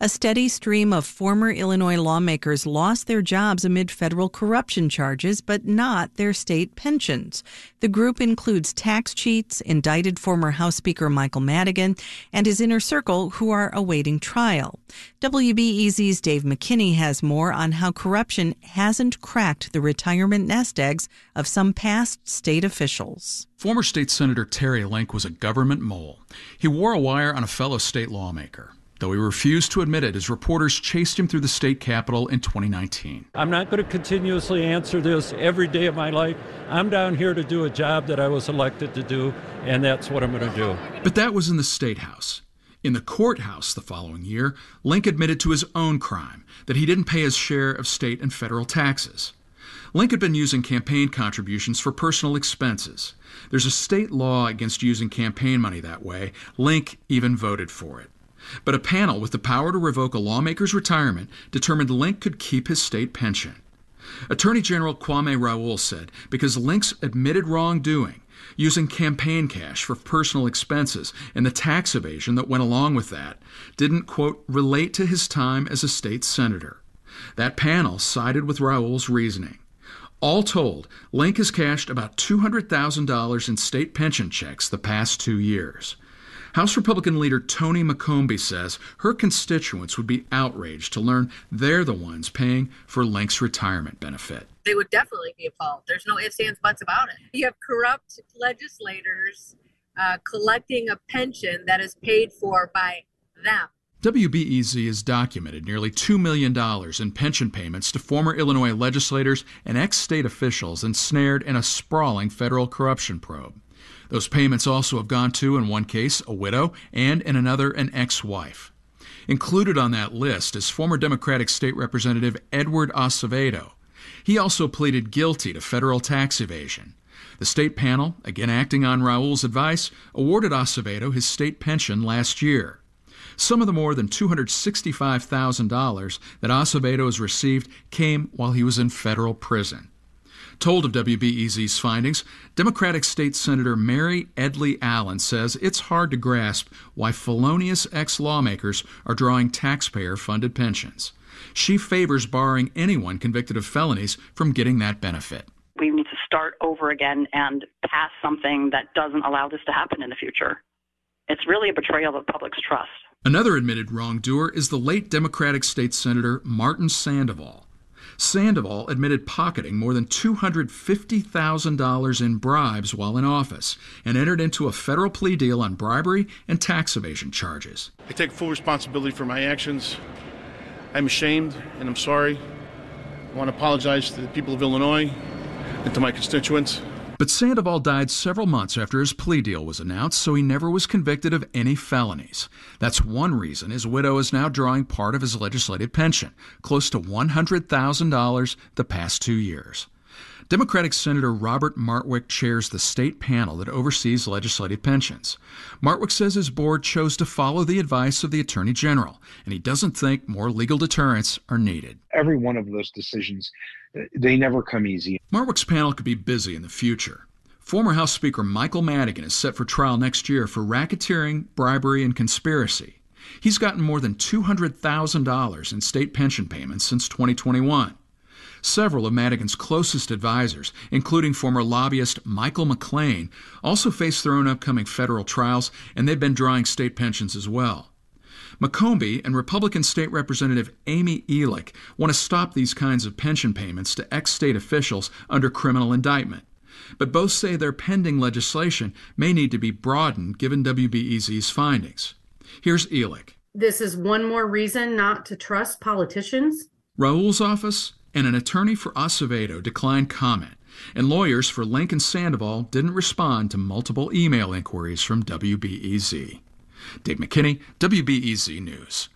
A steady stream of former Illinois lawmakers lost their jobs amid federal corruption charges, but not their state pensions. The group includes tax cheats, indicted former House Speaker Michael Madigan, and his inner circle who are awaiting trial. WBEZ's Dave McKinney has more on how corruption hasn't cracked the retirement nest eggs of some past state officials. Former State Senator Terry Link was a government mole. He wore a wire on a fellow state lawmaker. Though he refused to admit it as reporters chased him through the state capitol in 2019. I'm not going to continuously answer this every day of my life. I'm down here to do a job that I was elected to do, and that's what I'm going to do. But that was in the state house. In the courthouse the following year, Link admitted to his own crime that he didn't pay his share of state and federal taxes. Link had been using campaign contributions for personal expenses. There's a state law against using campaign money that way. Link even voted for it. But a panel with the power to revoke a lawmaker's retirement determined Link could keep his state pension. Attorney General Kwame Raoul said because Link's admitted wrongdoing, using campaign cash for personal expenses and the tax evasion that went along with that, didn't, quote, relate to his time as a state senator. That panel sided with Raoul's reasoning. All told, Link has cashed about $200,000 in state pension checks the past two years. House Republican leader Tony McCombie says her constituents would be outraged to learn they're the ones paying for Link's retirement benefit. They would definitely be appalled. There's no ifs, ands, buts about it. You have corrupt legislators uh, collecting a pension that is paid for by them. WBEZ has documented nearly $2 million in pension payments to former Illinois legislators and ex state officials ensnared in a sprawling federal corruption probe. Those payments also have gone to, in one case, a widow, and in another, an ex wife. Included on that list is former Democratic State Representative Edward Acevedo. He also pleaded guilty to federal tax evasion. The state panel, again acting on Raoul's advice, awarded Acevedo his state pension last year. Some of the more than $265,000 that Acevedo has received came while he was in federal prison. Told of WBEZ's findings, Democratic State Senator Mary Edly-Allen says it's hard to grasp why felonious ex lawmakers are drawing taxpayer funded pensions. She favors barring anyone convicted of felonies from getting that benefit. We need to start over again and pass something that doesn't allow this to happen in the future. It's really a betrayal of the public's trust. Another admitted wrongdoer is the late Democratic State Senator Martin Sandoval. Sandoval admitted pocketing more than $250,000 in bribes while in office and entered into a federal plea deal on bribery and tax evasion charges. I take full responsibility for my actions. I'm ashamed and I'm sorry. I want to apologize to the people of Illinois and to my constituents. But Sandoval died several months after his plea deal was announced, so he never was convicted of any felonies. That's one reason his widow is now drawing part of his legislative pension, close to $100,000 the past two years. Democratic Senator Robert Martwick chairs the state panel that oversees legislative pensions. Martwick says his board chose to follow the advice of the Attorney General, and he doesn't think more legal deterrents are needed. Every one of those decisions, they never come easy. Martwick's panel could be busy in the future. Former House Speaker Michael Madigan is set for trial next year for racketeering, bribery, and conspiracy. He's gotten more than $200,000 in state pension payments since 2021. Several of Madigan's closest advisors, including former lobbyist Michael McClain, also face their own upcoming federal trials, and they've been drawing state pensions as well. McCombie and Republican State Representative Amy Elik want to stop these kinds of pension payments to ex state officials under criminal indictment. But both say their pending legislation may need to be broadened given WBEZ's findings. Here's Elik. This is one more reason not to trust politicians. Raoul's office and an attorney for Acevedo declined comment, and lawyers for Link and Sandoval didn't respond to multiple email inquiries from WBEZ. Dave McKinney, WBEZ News.